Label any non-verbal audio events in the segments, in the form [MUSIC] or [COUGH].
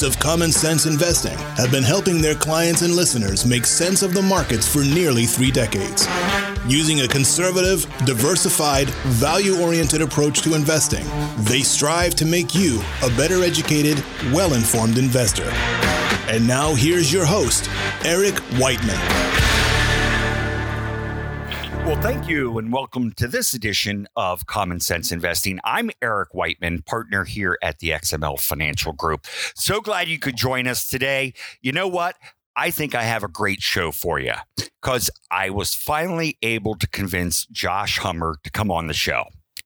hosts of Common Sense Investing have been helping their clients and listeners make sense of the markets for nearly three decades. Using a conservative, diversified, value oriented approach to investing, they strive to make you a better educated, well informed investor. And now here's your host, Eric Whiteman. Well, thank you, and welcome to this edition of Common Sense Investing. I'm Eric Whiteman, partner here at the XML Financial Group. So glad you could join us today. You know what? I think I have a great show for you because I was finally able to convince Josh Hummer to come on the show.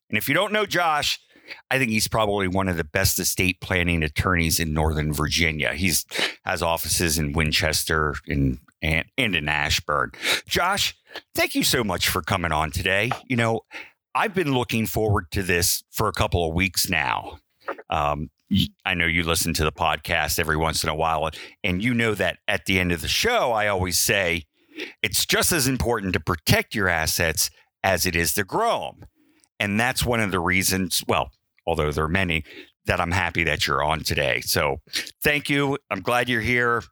And if you don't know Josh, I think he's probably one of the best estate planning attorneys in Northern Virginia. He's has offices in Winchester and and, and in Ashburn. Josh, thank you so much for coming on today. You know, I've been looking forward to this for a couple of weeks now. Um, I know you listen to the podcast every once in a while, and you know that at the end of the show, I always say it's just as important to protect your assets as it is to grow them. And that's one of the reasons, well, although there are many, that I'm happy that you're on today. So thank you. I'm glad you're here.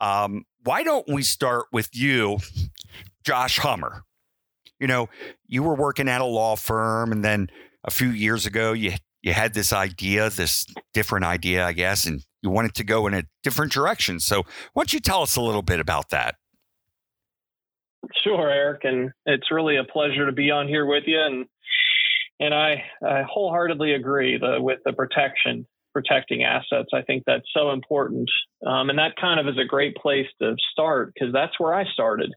Um, why don't we start with you, Josh Hummer? You know, you were working at a law firm, and then a few years ago, you you had this idea, this different idea, I guess, and you wanted to go in a different direction. So, why don't you tell us a little bit about that? Sure, Eric, and it's really a pleasure to be on here with you. And and I, I wholeheartedly agree the, with the protection protecting assets. I think that's so important. Um, and that kind of is a great place to start because that's where I started.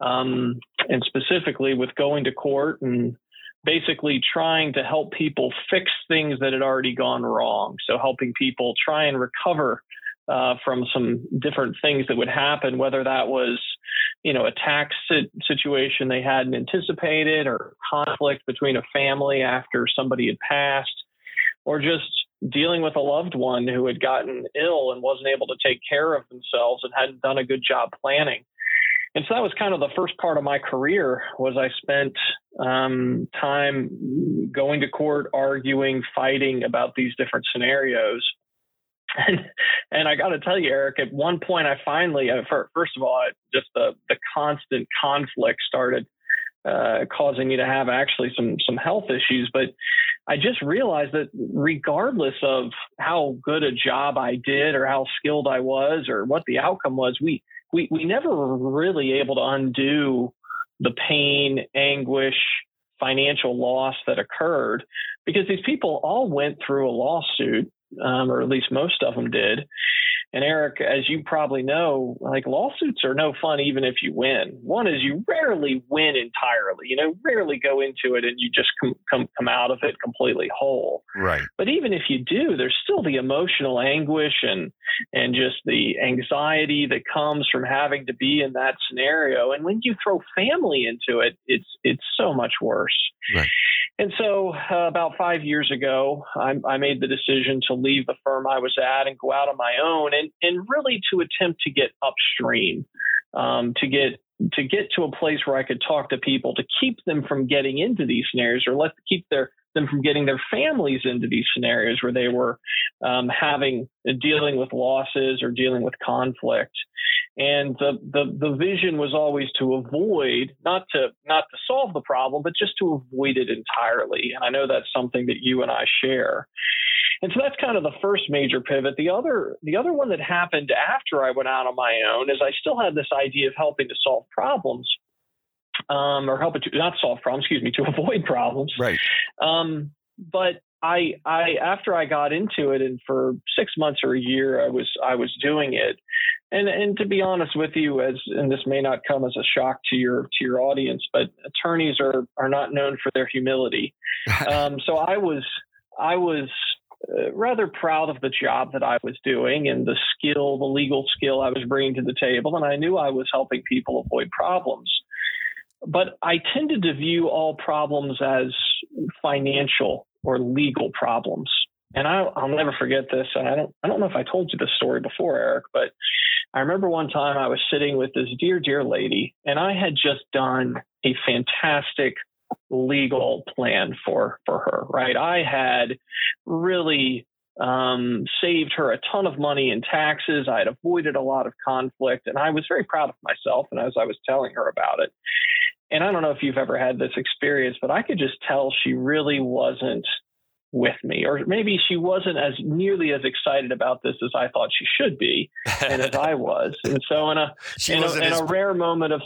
Um, and specifically with going to court and basically trying to help people fix things that had already gone wrong. So helping people try and recover uh, from some different things that would happen, whether that was, you know, a tax situation they hadn't anticipated or conflict between a family after somebody had passed, or just dealing with a loved one who had gotten ill and wasn't able to take care of themselves and hadn't done a good job planning. And so that was kind of the first part of my career was I spent um, time going to court, arguing, fighting about these different scenarios. And, and I got to tell you, Eric, at one point I finally, uh, first of all, just the, the constant conflict started uh, causing me to have actually some some health issues. But I just realized that regardless of how good a job I did or how skilled I was or what the outcome was, we we we never were really able to undo the pain, anguish, financial loss that occurred because these people all went through a lawsuit, um, or at least most of them did. And Eric, as you probably know, like lawsuits are no fun even if you win. One is you rarely win entirely. You know, rarely go into it and you just come come come out of it completely whole. Right. But even if you do, there's still the emotional anguish and and just the anxiety that comes from having to be in that scenario. And when you throw family into it, it's it's so much worse. Right. And so, uh, about five years ago, I, I, made the decision to leave the firm I was at and go out on my own, and and really to attempt to get upstream, um, to get to get to a place where I could talk to people to keep them from getting into these snares or let keep their them from getting their families into these scenarios where they were um, having dealing with losses or dealing with conflict. And the, the the vision was always to avoid not to not to solve the problem, but just to avoid it entirely. And I know that's something that you and I share. And so that's kind of the first major pivot. The other the other one that happened after I went out on my own is I still had this idea of helping to solve problems um, or help it to not solve problems, excuse me, to [LAUGHS] avoid problems. Right. Um, but I, I, after I got into it, and for six months or a year, I was, I was doing it. And, and to be honest with you, as and this may not come as a shock to your to your audience, but attorneys are are not known for their humility. [LAUGHS] um, so I was, I was uh, rather proud of the job that I was doing and the skill, the legal skill I was bringing to the table, and I knew I was helping people avoid problems but I tended to view all problems as financial or legal problems. And I, will never forget this. And I don't, I don't know if I told you this story before, Eric, but I remember one time I was sitting with this dear, dear lady, and I had just done a fantastic legal plan for for her. Right, I had really um, saved her a ton of money in taxes. I had avoided a lot of conflict, and I was very proud of myself. And as I was telling her about it, and I don't know if you've ever had this experience, but I could just tell she really wasn't with me, or maybe she wasn't as nearly as excited about this as I thought she should be, and as I [LAUGHS] was. And so, in a in, a, in a rare moment of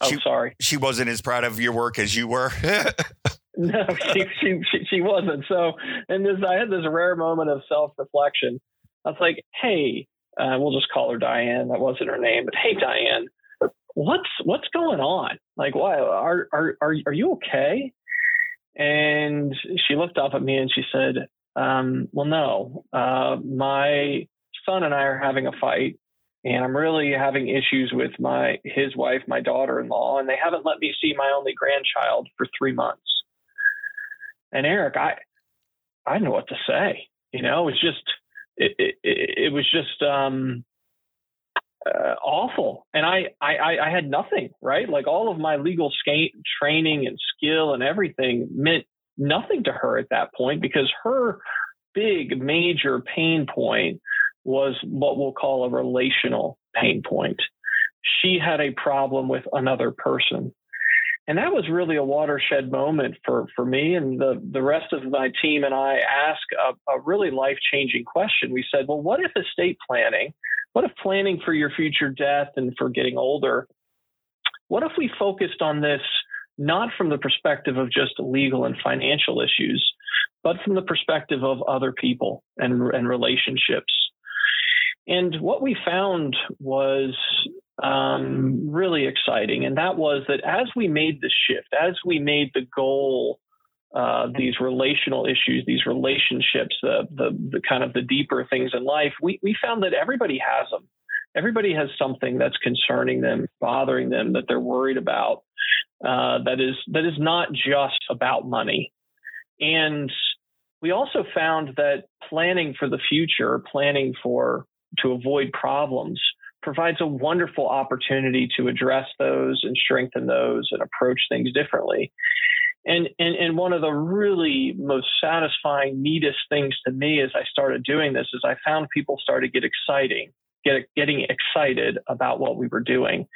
Oh, she, sorry. She wasn't as proud of your work as you were. [LAUGHS] no, she, she, she she wasn't. So, and this I had this rare moment of self reflection. I was like, "Hey, uh, we'll just call her Diane. That wasn't her name, but hey, Diane, what's what's going on? Like, why are are are are you okay?" And she looked up at me and she said, um, "Well, no, uh, my son and I are having a fight, and I'm really having issues with my his wife, my daughter-in-law, and they haven't let me see my only grandchild for three months." And Eric, I I don't know what to say. You know, it was just it it, it was just um, uh, awful, and I, I I had nothing right. Like all of my legal training and skill and everything meant nothing to her at that point because her big major pain point was what we'll call a relational pain point. She had a problem with another person. And that was really a watershed moment for, for me and the, the rest of my team and I asked a, a really life changing question. We said, well, what if estate planning, what if planning for your future death and for getting older, what if we focused on this not from the perspective of just legal and financial issues, but from the perspective of other people and, and relationships? And what we found was um, really exciting. And that was that as we made the shift, as we made the goal, uh, these relational issues, these relationships, the, the, the kind of the deeper things in life, we, we found that everybody has them. Everybody has something that's concerning them, bothering them, that they're worried about. Uh, that is that is not just about money. And we also found that planning for the future, planning for to avoid problems, provides a wonderful opportunity to address those and strengthen those and approach things differently. And, and, and one of the really most satisfying, neatest things to me as I started doing this is I found people started to get exciting get, getting excited about what we were doing.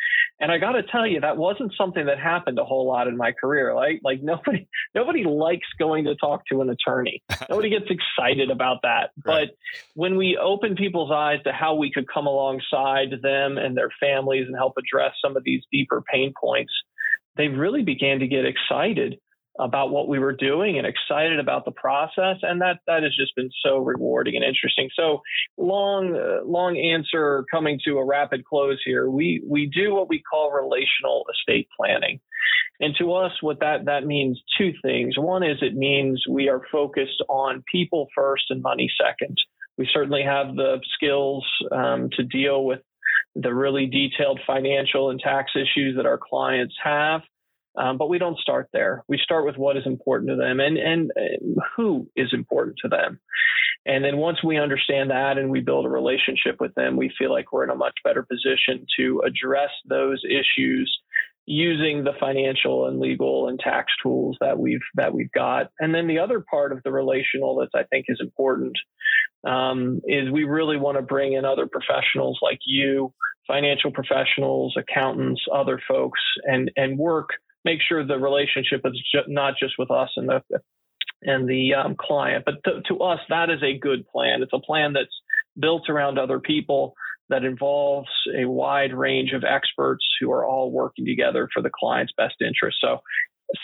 And I got to tell you, that wasn't something that happened a whole lot in my career. Like, like nobody, [LAUGHS] nobody likes going to talk to an attorney. [LAUGHS] nobody gets excited about that. Right. But when we open people's eyes to how we could come alongside them and their families and help address some of these deeper pain points, they really began to get excited about what we were doing and excited about the process and that that has just been so rewarding and interesting. So long uh, long answer coming to a rapid close here. We we do what we call relational estate planning. And to us what that that means two things. One is it means we are focused on people first and money second. We certainly have the skills um, to deal with the really detailed financial and tax issues that our clients have um, but we don't start there. We start with what is important to them and, and uh, who is important to them. And then once we understand that and we build a relationship with them, we feel like we're in a much better position to address those issues using the financial and legal and tax tools that we've that we've got. And then the other part of the relational that I think is important um, is we really want to bring in other professionals like you, financial professionals, accountants, other folks, and and work make sure the relationship is not just with us and the and the um, client, but to, to us that is a good plan. It's a plan that's built around other people that involves a wide range of experts who are all working together for the client's best interest. So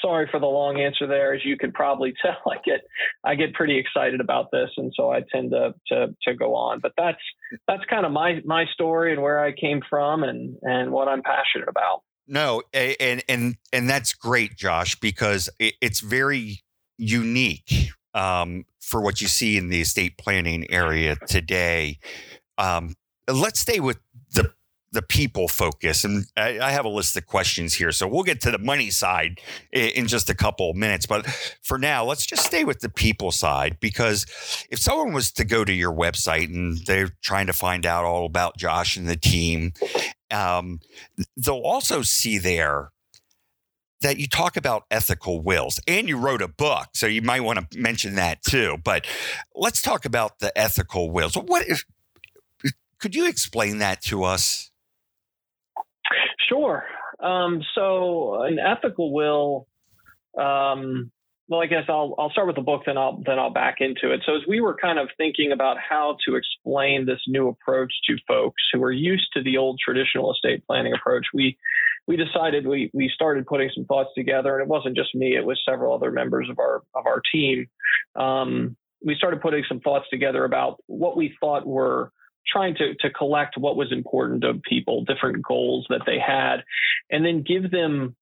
sorry for the long answer there. As you can probably [LAUGHS] tell, I get I get pretty excited about this, and so I tend to to to go on. But that's that's kind of my my story and where I came from and and what I'm passionate about. No, and and and that's great, Josh, because it's very unique um, for what you see in the estate planning area today. Um, let's stay with the the people focus, and I, I, have a list of questions here, so we'll get to the money side in, in just a couple of minutes. But for now, let's just stay with the people side because if someone was to go to your website and they're trying to find out all about Josh and the team, um, they'll also see there that you talk about ethical wills and you wrote a book, so you might want to mention that too. But let's talk about the ethical wills. What is, could you explain that to us? Sure. Um, so an ethical will, um, well, I guess I'll I'll start with the book, then I'll then I'll back into it. So as we were kind of thinking about how to explain this new approach to folks who are used to the old traditional estate planning approach, we we decided we we started putting some thoughts together, and it wasn't just me; it was several other members of our of our team. Um, we started putting some thoughts together about what we thought were trying to to collect what was important to people, different goals that they had, and then give them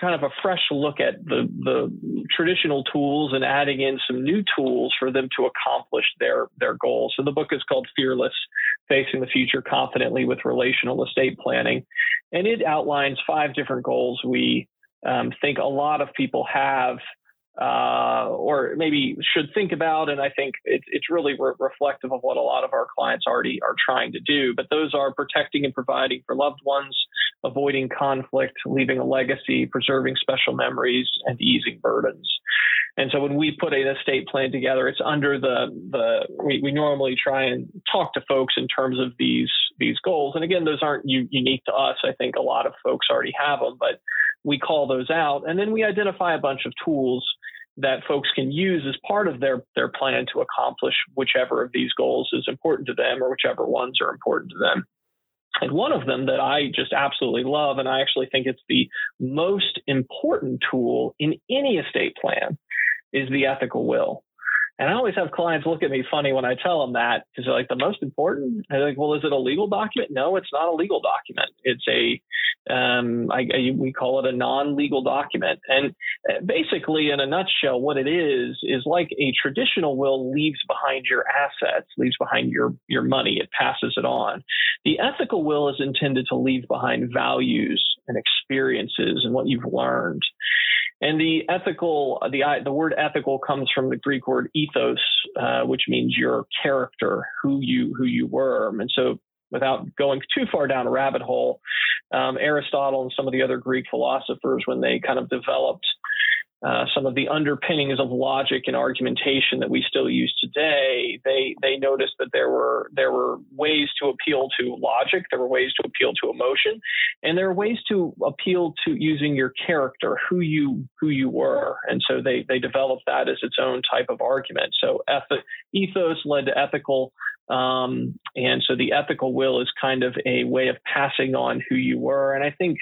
kind of a fresh look at the the traditional tools and adding in some new tools for them to accomplish their their goals. So the book is called Fearless: Facing the Future Confidently with Relational Estate Planning, and it outlines five different goals we um, think a lot of people have uh, or maybe should think about. And I think it, it's really re- reflective of what a lot of our clients already are trying to do. But those are protecting and providing for loved ones, avoiding conflict, leaving a legacy, preserving special memories, and easing burdens. And so when we put an estate plan together, it's under the the we, we normally try and talk to folks in terms of these these goals. And again, those aren't u- unique to us. I think a lot of folks already have them, but we call those out, and then we identify a bunch of tools that folks can use as part of their their plan to accomplish whichever of these goals is important to them or whichever ones are important to them. And one of them that I just absolutely love, and I actually think it's the most important tool in any estate plan, is the ethical will. And I always have clients look at me funny when I tell them that because they're like, the most important? they're like, well, is it a legal document? No, it's not a legal document. It's a, um, I, I, we call it a non legal document. And uh, basically, in a nutshell, what it is, is like a traditional will leaves behind your assets, leaves behind your, your money, it passes it on. The ethical will is intended to leave behind values and experiences and what you've learned. And the ethical, the the word ethical comes from the Greek word ethos, uh, which means your character, who you who you were. And so, without going too far down a rabbit hole, um, Aristotle and some of the other Greek philosophers, when they kind of developed uh, some of the underpinnings of logic and argumentation that we still use today, they they noticed that there were there were ways to appeal to logic, there were ways to appeal to emotion, and there are ways to appeal to using your character, who you who you were, and so they they developed that as its own type of argument. So eth- ethos led to ethical. Um, and so the ethical will is kind of a way of passing on who you were. And I think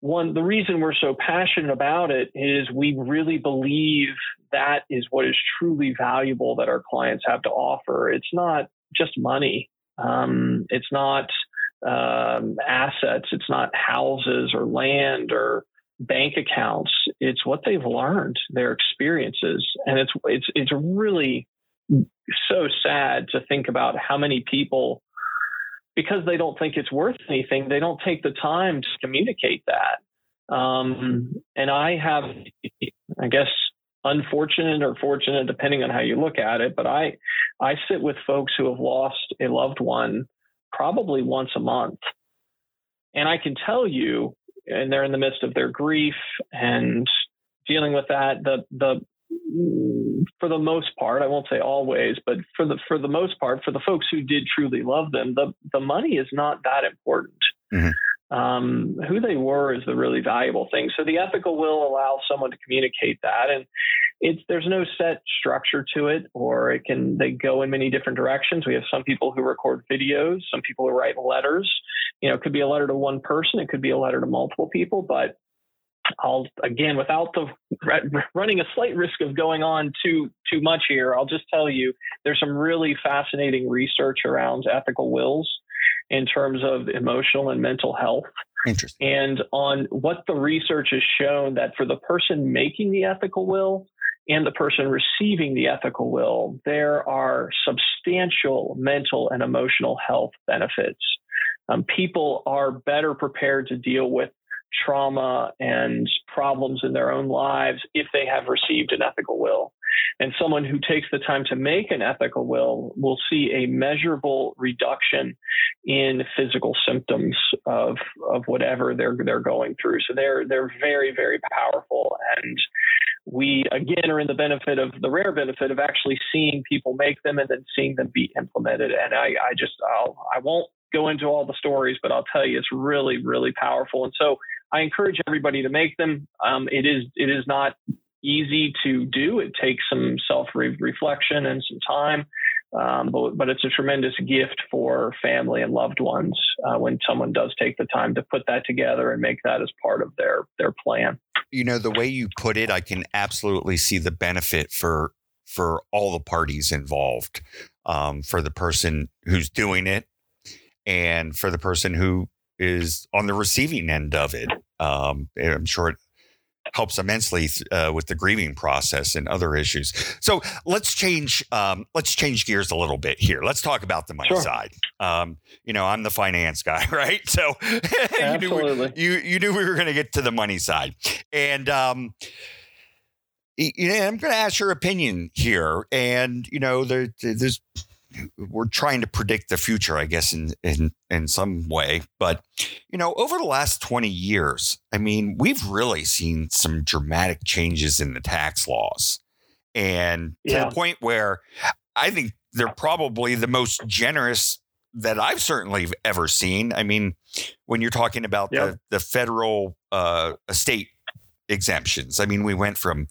one the reason we're so passionate about it is we really believe that is what is truly valuable that our clients have to offer. It's not just money. Um, it's not um, assets. It's not houses or land or bank accounts. It's what they've learned their experiences. And it's it's it's really so sad to think about how many people because they don't think it's worth anything, they don't take the time to communicate that. Um, and I have, I guess, unfortunate or fortunate, depending on how you look at it, but I, I sit with folks who have lost a loved one probably once a month. And I can tell you, and they're in the midst of their grief and dealing with that, the, the for the most part, I won't say always, but for the for the most part, for the folks who did truly love them, the the money is not that important. Mm-hmm. Um, who they were is the really valuable thing. So the ethical will allow someone to communicate that, and it's there's no set structure to it, or it can they go in many different directions. We have some people who record videos, some people who write letters. You know, it could be a letter to one person, it could be a letter to multiple people, but I'll again, without the running a slight risk of going on too too much here, I'll just tell you there's some really fascinating research around ethical wills in terms of emotional and mental health. Interesting. And on what the research has shown that for the person making the ethical will and the person receiving the ethical will, there are substantial mental and emotional health benefits. Um, people are better prepared to deal with trauma and problems in their own lives if they have received an ethical will. And someone who takes the time to make an ethical will will see a measurable reduction in physical symptoms of of whatever they're they're going through. So they're they're very very powerful, and we again are in the benefit of the rare benefit of actually seeing people make them and then seeing them be implemented. And I I just I'll I won't go into all the stories, but I'll tell you it's really really powerful. And so I encourage everybody to make them. Um, it is it is not easy to do. It takes some self reflection and some time, um, but, but it's a tremendous gift for family and loved ones uh, when someone does take the time to put that together and make that as part of their their plan. You know, the way you put it, I can absolutely see the benefit for for all the parties involved, um, for the person who's doing it, and for the person who is on the receiving end of it. Um, I'm sure it helps immensely uh, with the grieving process and other issues. So let's change um, let's change gears a little bit here. Let's talk about the money sure. side. Um, you know, I'm the finance guy, [LAUGHS] right? So [LAUGHS] you, knew, you, you knew we were going to get to the money side, and um, you know, I'm going to ask your opinion here. And you know, there, there's we're trying to predict the future, I guess, in in in some way. But you know, over the last twenty years, I mean, we've really seen some dramatic changes in the tax laws, and yeah. to the point where I think they're probably the most generous that I've certainly ever seen. I mean, when you're talking about yep. the the federal uh, estate exemptions, I mean, we went from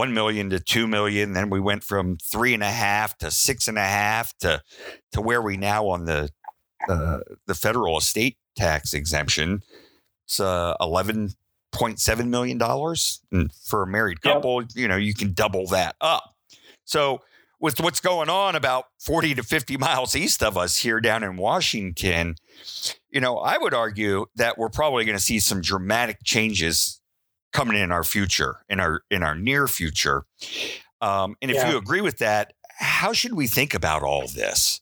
1 million to 2 million. Then we went from three and a half to six and a half to, to where we now on the, uh, the federal estate tax exemption. It's uh, $11.7 million. And for a married couple, yep. you know, you can double that up. So, with what's going on about 40 to 50 miles east of us here down in Washington, you know, I would argue that we're probably going to see some dramatic changes coming in our future, in our in our near future. Um, and if yeah. you agree with that, how should we think about all this?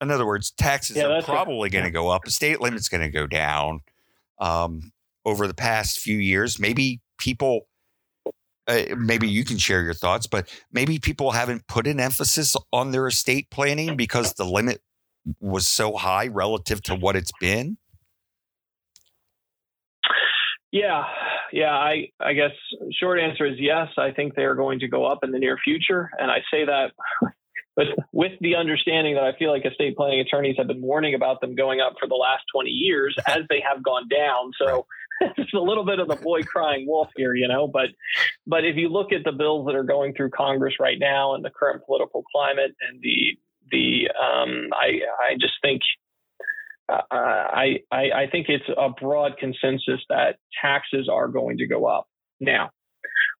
In other words, taxes yeah, are probably going to go up. Estate limit's going to go down. Um, over the past few years, maybe people, uh, maybe you can share your thoughts, but maybe people haven't put an emphasis on their estate planning because the limit was so high relative to what it's been. Yeah, yeah. I I guess short answer is yes. I think they are going to go up in the near future, and I say that, [LAUGHS] but with the understanding that I feel like estate planning attorneys have been warning about them going up for the last twenty years [LAUGHS] as they have gone down. So [LAUGHS] it's a little bit of the boy crying wolf here, you know. But but if you look at the bills that are going through Congress right now and the current political climate and the the um, I I just think Uh, I, I, I think it's a broad consensus that taxes are going to go up. Now,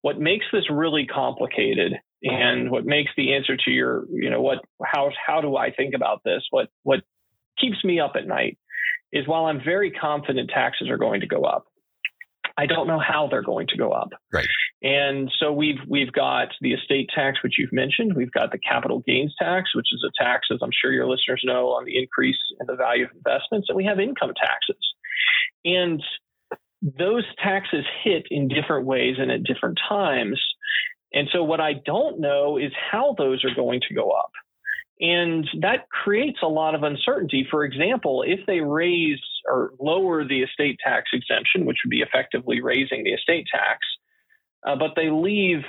what makes this really complicated and what makes the answer to your, you know, what, how, how do I think about this? What, what keeps me up at night is while I'm very confident taxes are going to go up, I don't know how they're going to go up. Right. And so we've we've got the estate tax, which you've mentioned. We've got the capital gains tax, which is a tax, as I'm sure your listeners know, on the increase in the value of investments, and we have income taxes. And those taxes hit in different ways and at different times. And so what I don't know is how those are going to go up. And that creates a lot of uncertainty. For example, if they raise or lower the estate tax exemption, which would be effectively raising the estate tax, uh, but they leave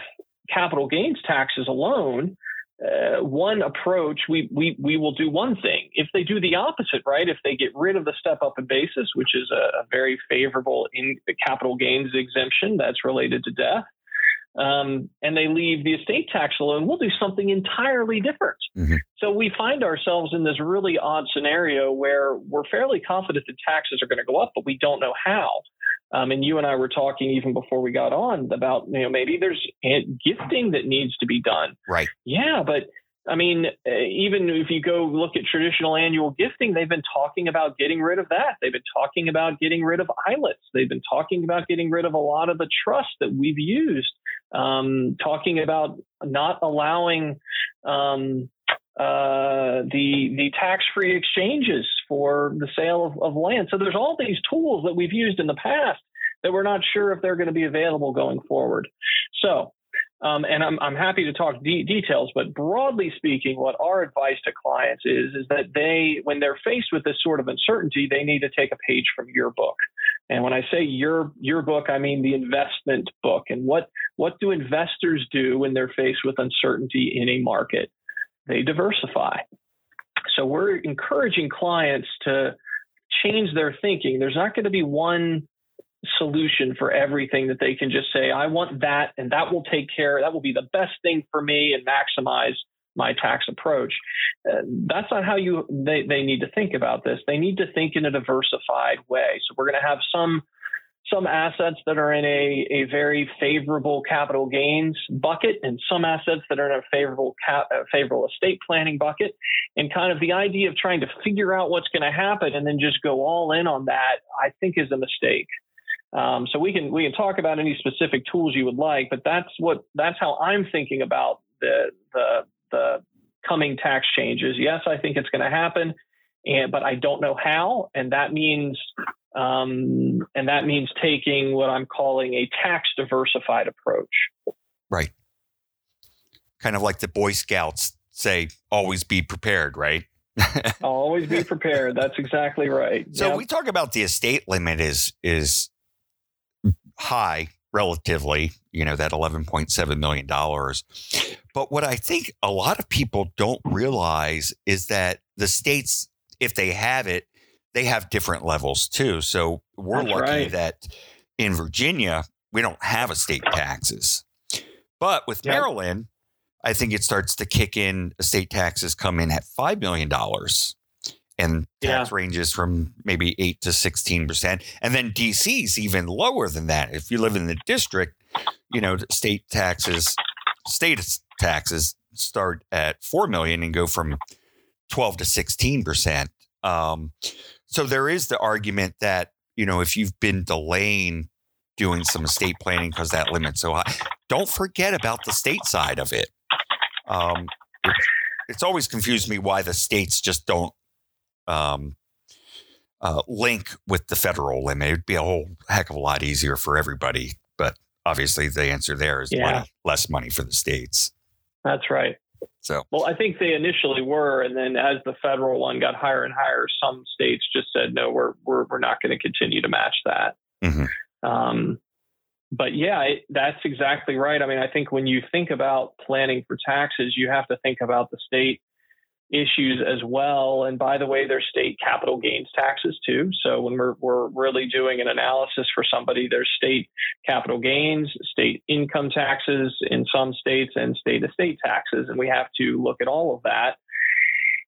capital gains taxes alone, uh, one approach, we, we, we will do one thing. If they do the opposite, right? If they get rid of the step up in basis, which is a, a very favorable in capital gains exemption that's related to death, um, and they leave the estate tax alone, we'll do something entirely different. Mm-hmm. So we find ourselves in this really odd scenario where we're fairly confident that taxes are going to go up, but we don't know how. Um, and you and I were talking even before we got on about, you know, maybe there's gifting that needs to be done. Right. Yeah, but I mean, uh, even if you go look at traditional annual gifting, they've been talking about getting rid of that. They've been talking about getting rid of ILITs. They've been talking about getting rid of a lot of the trust that we've used. Um, talking about not allowing um, uh, the the tax free exchanges for the sale of, of land. So there's all these tools that we've used in the past that we're not sure if they're going to be available going forward. So Um, and I'm, I'm happy to talk de- details, but broadly speaking, what our advice to clients is is that they, when they're faced with this sort of uncertainty, they need to take a page from your book. And when I say your your book, I mean the investment book. And what what do investors do when they're faced with uncertainty in a market? They diversify. So we're encouraging clients to change their thinking. There's not going to be one solution for everything that they can just say, I want that, and that will take care, that will be the best thing for me and maximize my tax approach. Uh, that's not how you they, they need to think about this. They need to think in a diversified way. So we're going to have some some assets that are in a, a very favorable capital gains bucket and some assets that are in a favorable cap, favorable estate planning bucket. And kind of the idea of trying to figure out what's going to happen and then just go all in on that i think is a mistake. Um, so we can we can talk about any specific tools you would like but that's what that's how i'm thinking about the the the coming tax changes. Yes i think it's going to happen and but i don't know how and that means um, and that means taking what I'm calling a tax diversified approach. Right. Kind of like the Boy Scouts say, always be prepared, right? [LAUGHS] always be prepared. That's exactly right. So yep. we talk about the estate limit is is high relatively, you know, that $11.7 million. But what I think a lot of people don't realize is that the states, if they have it, they have different levels too. So we're That's lucky right. that in Virginia, we don't have estate taxes. But with yep. Maryland, I think it starts to kick in. Estate taxes come in at $5 million and tax yeah. ranges from maybe 8 to 16%. And then DC's even lower than that. If you live in the district, you know, state taxes, state taxes start at 4 million and go from 12 to 16%. Um, so there is the argument that, you know, if you've been delaying doing some estate planning because that limit's so high, don't forget about the state side of it. Um, it it's always confused me why the states just don't um, uh, link with the federal limit. It'd be a whole heck of a lot easier for everybody. But obviously, the answer there is yeah. money, less money for the states. That's right. So, well, I think they initially were, and then as the federal one got higher and higher, some states just said, no, we're we're we're not going to continue to match that. Mm-hmm. Um, but yeah, it, that's exactly right. I mean, I think when you think about planning for taxes, you have to think about the state issues as well. And by the way, there's state capital gains taxes too. So when we're, we're really doing an analysis for somebody, there's state capital gains, state income taxes in some states, and state estate taxes. And we have to look at all of that.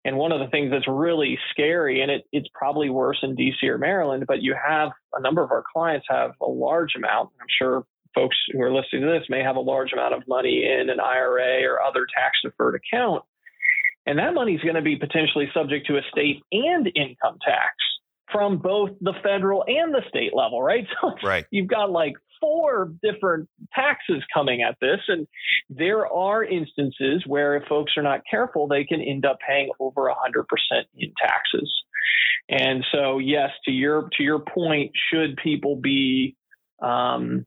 And one of the things that's really scary, and it, it's probably worse in DC or Maryland, but you have a number of our clients have a large amount. I'm sure folks who are listening to this may have a large amount of money in an IRA or other tax deferred account. And that money is going to be potentially subject to a state and income tax from both the federal and the state level, right? [LAUGHS] So right. you've got like four different taxes coming at this. And there are instances where if folks are not careful, they can end up paying over 100% in taxes. And so, yes, to your to your point, should people be um,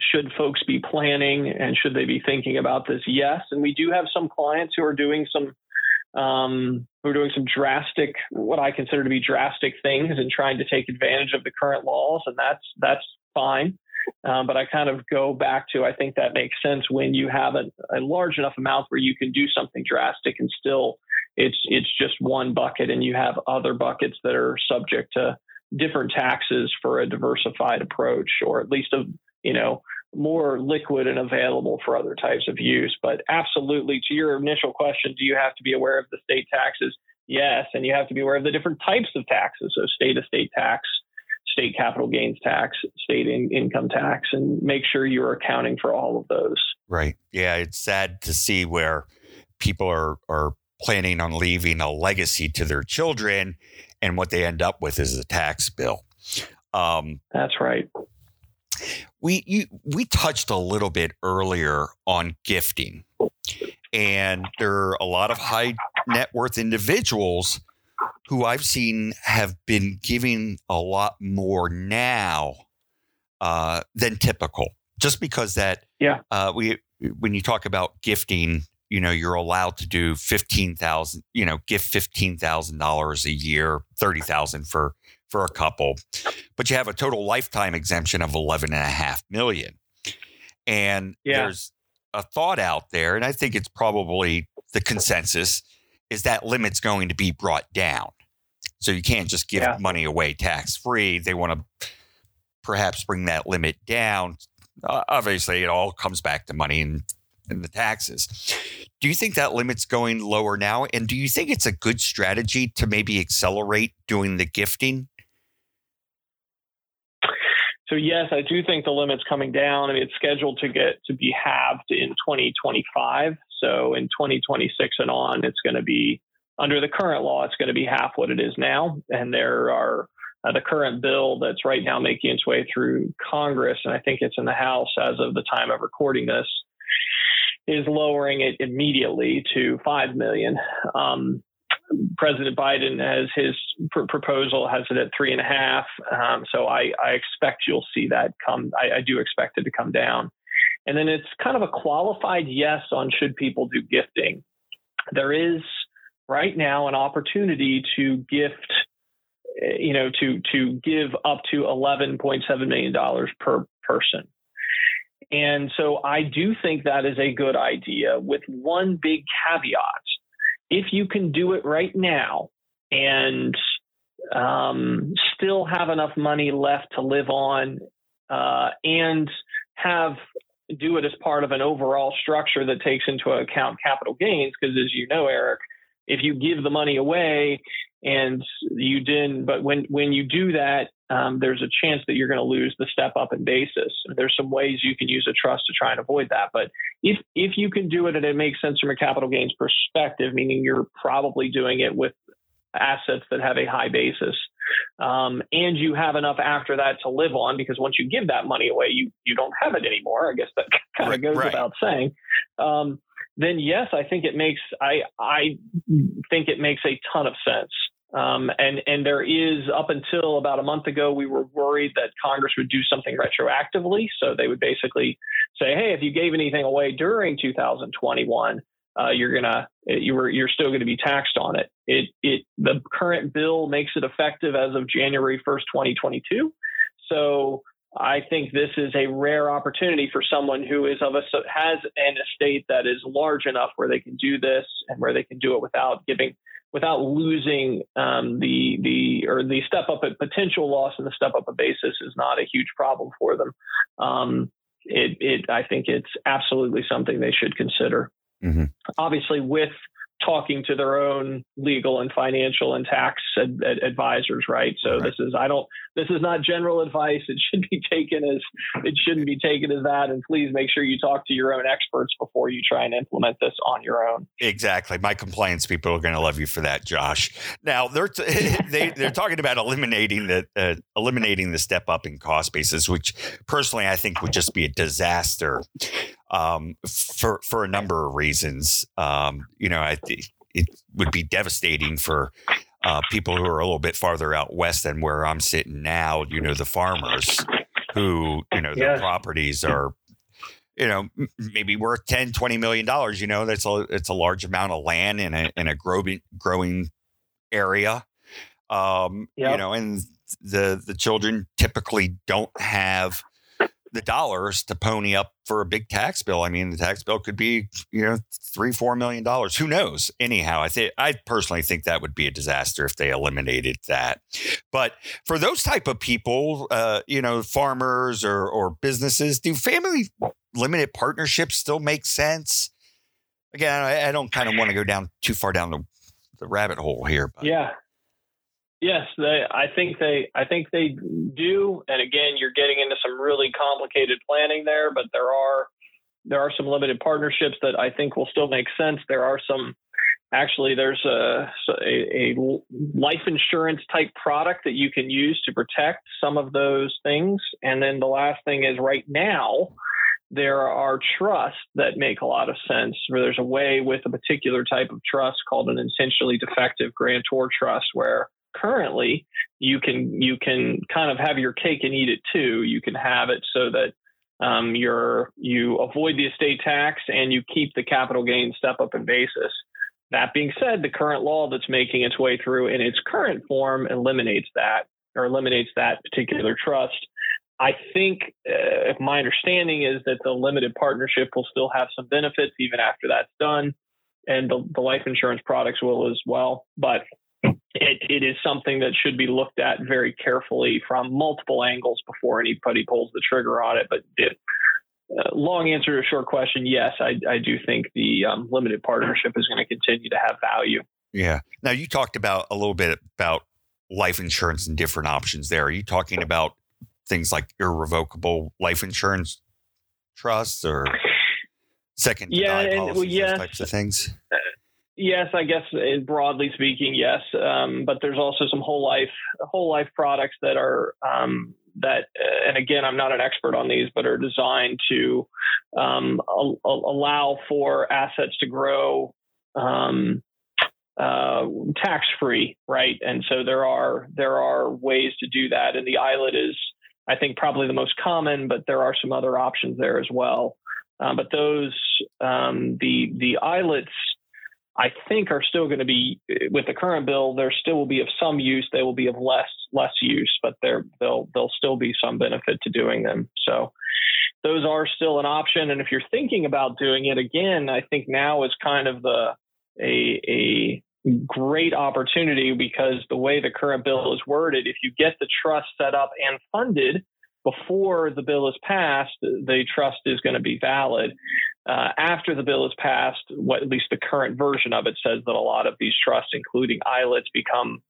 should folks be planning and should they be thinking about this? Yes. And we do have some clients who are doing some um, who are doing some drastic, what I consider to be drastic things and trying to take advantage of the current laws, and that's that's fine. Um, but I kind of go back to I think that makes sense when you have a, a large enough amount where you can do something drastic and still it's it's just one bucket, and you have other buckets that are subject to different taxes for a diversified approach, or at least a you know, more liquid and available for other types of use. But absolutely, to your initial question, do you have to be aware of the state taxes? Yes, and you have to be aware of the different types of taxes. So, state estate tax, state capital gains tax, state in- income tax, and make sure you're accounting for all of those. Right. Yeah, it's sad to see where people are are planning on leaving a legacy to their children, and what they end up with is a tax bill. Um, That's right. We you, we touched a little bit earlier on gifting, and there are a lot of high net worth individuals who I've seen have been giving a lot more now uh, than typical. Just because that yeah uh, we when you talk about gifting, you know, you're allowed to do fifteen thousand, you know, gift fifteen thousand dollars a year, thirty thousand for for a couple, but you have a total lifetime exemption of eleven and a half million. And yeah. there's a thought out there, and I think it's probably the consensus is that limit's going to be brought down. So you can't just give yeah. money away tax free. They want to perhaps bring that limit down. Uh, obviously, it all comes back to money and, and the taxes. Do you think that limit's going lower now? And do you think it's a good strategy to maybe accelerate doing the gifting? So yes, I do think the limit's coming down. I mean, it's scheduled to get to be halved in 2025. So in 2026 and on, it's going to be under the current law, it's going to be half what it is now. And there are uh, the current bill that's right now making its way through Congress, and I think it's in the House as of the time of recording this, is lowering it immediately to five million. Um, President Biden has his pr- proposal has it at three and a half. Um, so I, I, expect you'll see that come. I, I, do expect it to come down. And then it's kind of a qualified yes on should people do gifting. There is right now an opportunity to gift, you know, to to give up to eleven point seven million dollars per person. And so I do think that is a good idea with one big caveat. If you can do it right now and um, still have enough money left to live on uh, and have do it as part of an overall structure that takes into account capital gains because as you know eric if you give the money away and you didn't but when when you do that um, there's a chance that you're going to lose the step up in basis there's some ways you can use a trust to try and avoid that but if if you can do it and it makes sense from a capital gains perspective meaning you're probably doing it with assets that have a high basis um, and you have enough after that to live on because once you give that money away you you don't have it anymore i guess that [LAUGHS] kind of goes right. without saying um, then yes, I think it makes I I think it makes a ton of sense. Um, and and there is up until about a month ago, we were worried that Congress would do something retroactively. So they would basically say, hey, if you gave anything away during 2021, uh, you're gonna you were you're still going to be taxed on it. It it the current bill makes it effective as of January 1st, 2022. So I think this is a rare opportunity for someone who is of a has an estate that is large enough where they can do this and where they can do it without giving without losing um, the the or the step up at potential loss and the step up of basis is not a huge problem for them. Um, it, it I think it's absolutely something they should consider. Mm-hmm. Obviously, with talking to their own legal and financial and tax ad- ad- advisors, right? So right. this is I don't this is not general advice. It should be taken as it shouldn't be taken as that. And please make sure you talk to your own experts before you try and implement this on your own. Exactly. My compliance people are going to love you for that, Josh. Now they're t- [LAUGHS] they they're talking about eliminating the uh, eliminating the step up in cost basis, which personally I think would just be a disaster um, for for a number of reasons. Um, you know, I think it would be devastating for uh, people who are a little bit farther out west than where I'm sitting now. You know, the farmers who you know their properties are you know maybe worth 10 20 million dollars you know that's a it's a large amount of land in a in a growing growing area um yep. you know and the the children typically don't have the dollars to pony up for a big tax bill. I mean, the tax bill could be, you know, three, four million dollars. Who knows? Anyhow, I think I personally think that would be a disaster if they eliminated that. But for those type of people, uh, you know, farmers or or businesses, do family limited partnerships still make sense? Again, I, I don't kind of want to go down too far down the, the rabbit hole here. But. Yeah, Yes, they, I think they I think they do. And again, you're getting into some really complicated planning there, but there are there are some limited partnerships that I think will still make sense. There are some actually there's a, a, a life insurance type product that you can use to protect some of those things. And then the last thing is right now there are trusts that make a lot of sense where there's a way with a particular type of trust called an intentionally defective grantor trust where currently you can you can kind of have your cake and eat it too. You can have it so that Um, you're you avoid the estate tax and you keep the capital gain step up in basis. That being said, the current law that's making its way through in its current form eliminates that or eliminates that particular trust. I think uh, my understanding is that the limited partnership will still have some benefits even after that's done, and the, the life insurance products will as well. But it, it is something that should be looked at very carefully from multiple angles before anybody pulls the trigger on it. But it, uh, long answer to a short question yes, I, I do think the um, limited partnership is going to continue to have value. Yeah. Now, you talked about a little bit about life insurance and different options there. Are you talking about things like irrevocable life insurance trusts or second yeah, and, well, yes. types of things? Uh, yes, I guess uh, broadly speaking, yes. Um, but there's also some whole life whole life products that are um, that, uh, and again, I'm not an expert on these, but are designed to um, allow for assets to grow um, uh, tax free, right? And so there are there are ways to do that, and the ILIT is I think probably the most common, but there are some other options there as well. Um, but those, um, the the ILITs, I think are still going to be with the current bill. There still will be of some use. They will be of less less use, but there they'll they'll still be some benefit to doing them. So those are still an option. And if you're thinking about doing it again, I think now is kind of the a a great opportunity because the way the current bill is worded, if you get the trust set up and funded before the bill is passed, the trust is going to be valid. Uh, after the bill is passed, what at least the current version of it says that a lot of these trusts, including ILITs, become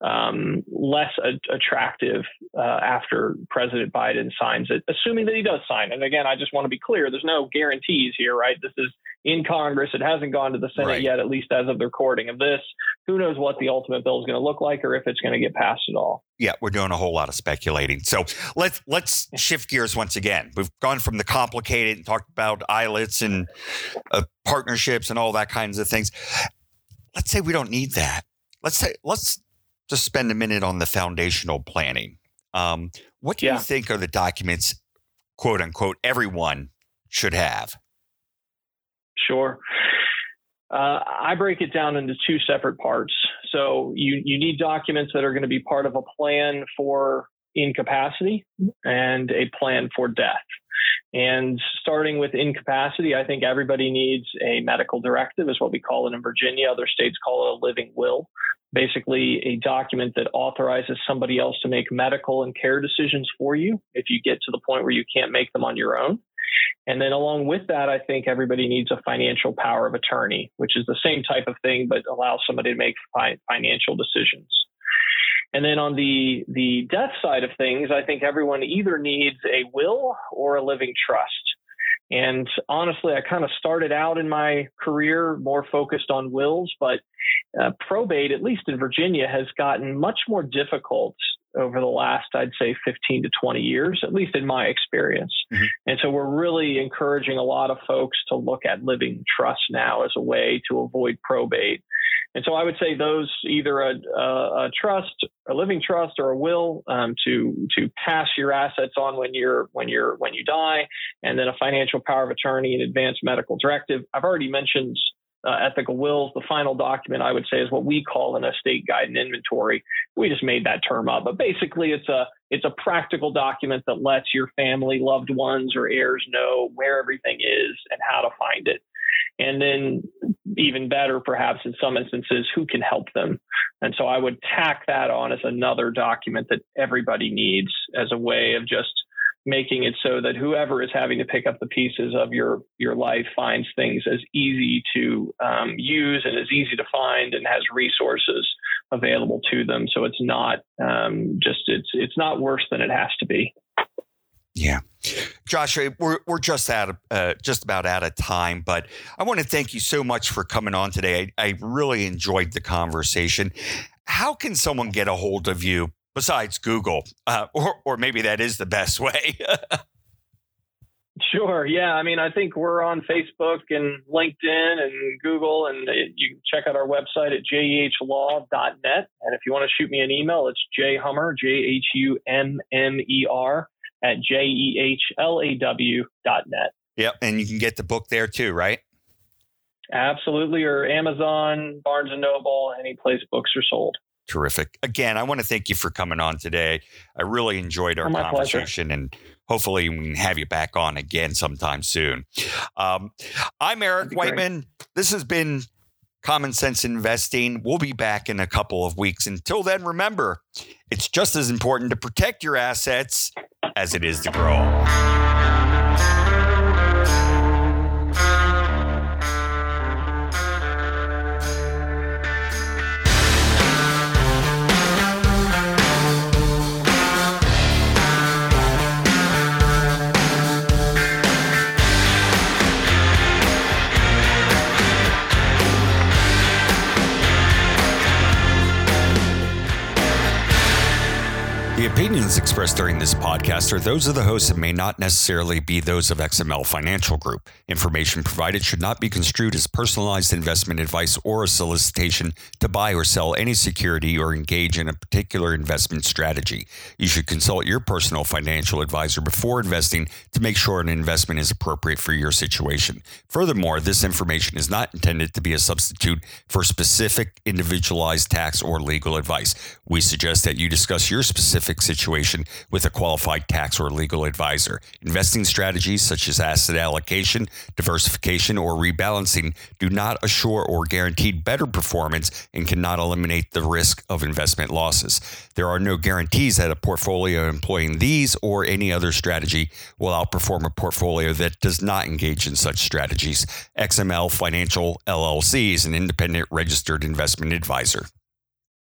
um, less a- attractive uh, after President Biden signs it, assuming that he does sign. And again, I just want to be clear: there's no guarantees here, right? This is in Congress; it hasn't gone to the Senate right. yet, at least as of the recording of this. Who knows what the ultimate bill is going to look like, or if it's going to get passed at all? Yeah, we're doing a whole lot of speculating. So let's let's shift gears once again. We've gone from the complicated and talked about ILITs and uh, partnerships and all that kinds of things. Let's say we don't need that. Let's say let's just spend a minute on the foundational planning. Um, what do yeah. you think are the documents, quote unquote, everyone should have? Sure. Uh, I break it down into two separate parts. So you, you need documents that are going to be part of a plan for incapacity and a plan for death. And starting with incapacity, I think everybody needs a medical directive, is what we call it in Virginia. Other states call it a living will basically a document that authorizes somebody else to make medical and care decisions for you if you get to the point where you can't make them on your own. And then along with that, I think everybody needs a financial power of attorney, which is the same type of thing, but allows somebody to make fi- financial decisions. And then on the, the death side of things, I think everyone either needs a will or a living trust. And honestly, I kind of started out in my career more focused on wills, but uh, probate, at least in Virginia, has gotten much more difficult over the last, I'd say, 15 to 20 years, at least in my experience. Mm-hmm. And so we're really encouraging a lot of folks to look at living trust now as a way to avoid probate. And so I would say those either a, a, a trust, a living trust, or a will um, to to pass your assets on when you're when you're when you die, and then a financial power of attorney and advance medical directive. I've already mentioned uh, ethical wills. The final document I would say is what we call an estate guide and inventory. We just made that term up, but basically it's a it's a practical document that lets your family, loved ones, or heirs know where everything is and how to find it. And then even better, perhaps in some instances, who can help them. And so I would tack that on as another document that everybody needs as a way of just making it so that whoever is having to pick up the pieces of your your life finds things as easy to um, use and as easy to find and has resources available to them so it's not um, just it's it's not worse than it has to be yeah Joshua, we're we're just out of uh, just about out of time, but I want to thank you so much for coming on today. I, I really enjoyed the conversation. How can someone get a hold of you besides Google, uh, or or maybe that is the best way. Sure. Yeah. I mean, I think we're on Facebook and LinkedIn and Google, and you can check out our website at jehLaw.net. And if you want to shoot me an email, it's jhummer, J H U M M E R, at J-E-H-L-A-W dot net. Yep. And you can get the book there too, right? Absolutely. Or Amazon, Barnes and Noble, any place books are sold. Terrific. Again, I want to thank you for coming on today. I really enjoyed our oh, conversation pleasure. and hopefully we can have you back on again sometime soon. Um, I'm Eric Whiteman. Great. This has been Common Sense Investing. We'll be back in a couple of weeks. Until then, remember, it's just as important to protect your assets as it is to grow. The opinions expressed during this podcast are those of the hosts and may not necessarily be those of XML Financial Group. Information provided should not be construed as personalized investment advice or a solicitation to buy or sell any security or engage in a particular investment strategy. You should consult your personal financial advisor before investing to make sure an investment is appropriate for your situation. Furthermore, this information is not intended to be a substitute for specific individualized tax or legal advice. We suggest that you discuss your specific specific situation with a qualified tax or legal advisor. Investing strategies such as asset allocation, diversification, or rebalancing do not assure or guarantee better performance and cannot eliminate the risk of investment losses. There are no guarantees that a portfolio employing these or any other strategy will outperform a portfolio that does not engage in such strategies. XML Financial LLC is an independent registered investment advisor.